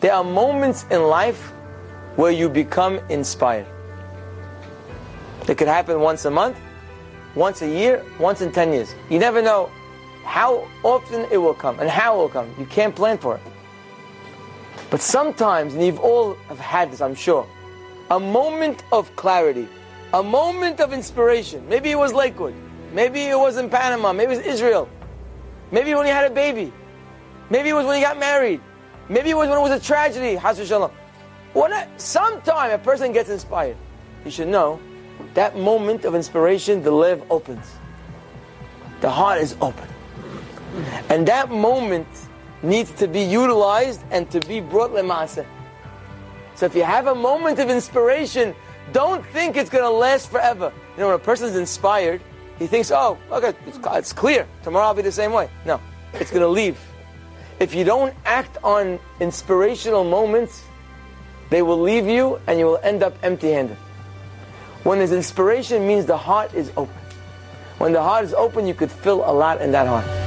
There are moments in life where you become inspired. It could happen once a month, once a year, once in 10 years. You never know how often it will come and how it will come. You can't plan for it. But sometimes, and you've all have had this, I'm sure, a moment of clarity, a moment of inspiration. Maybe it was Lakewood. Maybe it was in Panama. Maybe it was Israel. Maybe when you had a baby. Maybe it was when you got married. Maybe it was when it was a tragedy. Shalom. When a, sometime a person gets inspired, you should know that moment of inspiration, the live opens. The heart is open. And that moment needs to be utilized and to be brought lemasa. So if you have a moment of inspiration, don't think it's going to last forever. You know, when a person's inspired, he thinks, oh, okay, it's, it's clear. Tomorrow I'll be the same way. No, it's going to leave. If you don't act on inspirational moments, they will leave you and you will end up empty handed. When there's inspiration means the heart is open. When the heart is open, you could fill a lot in that heart.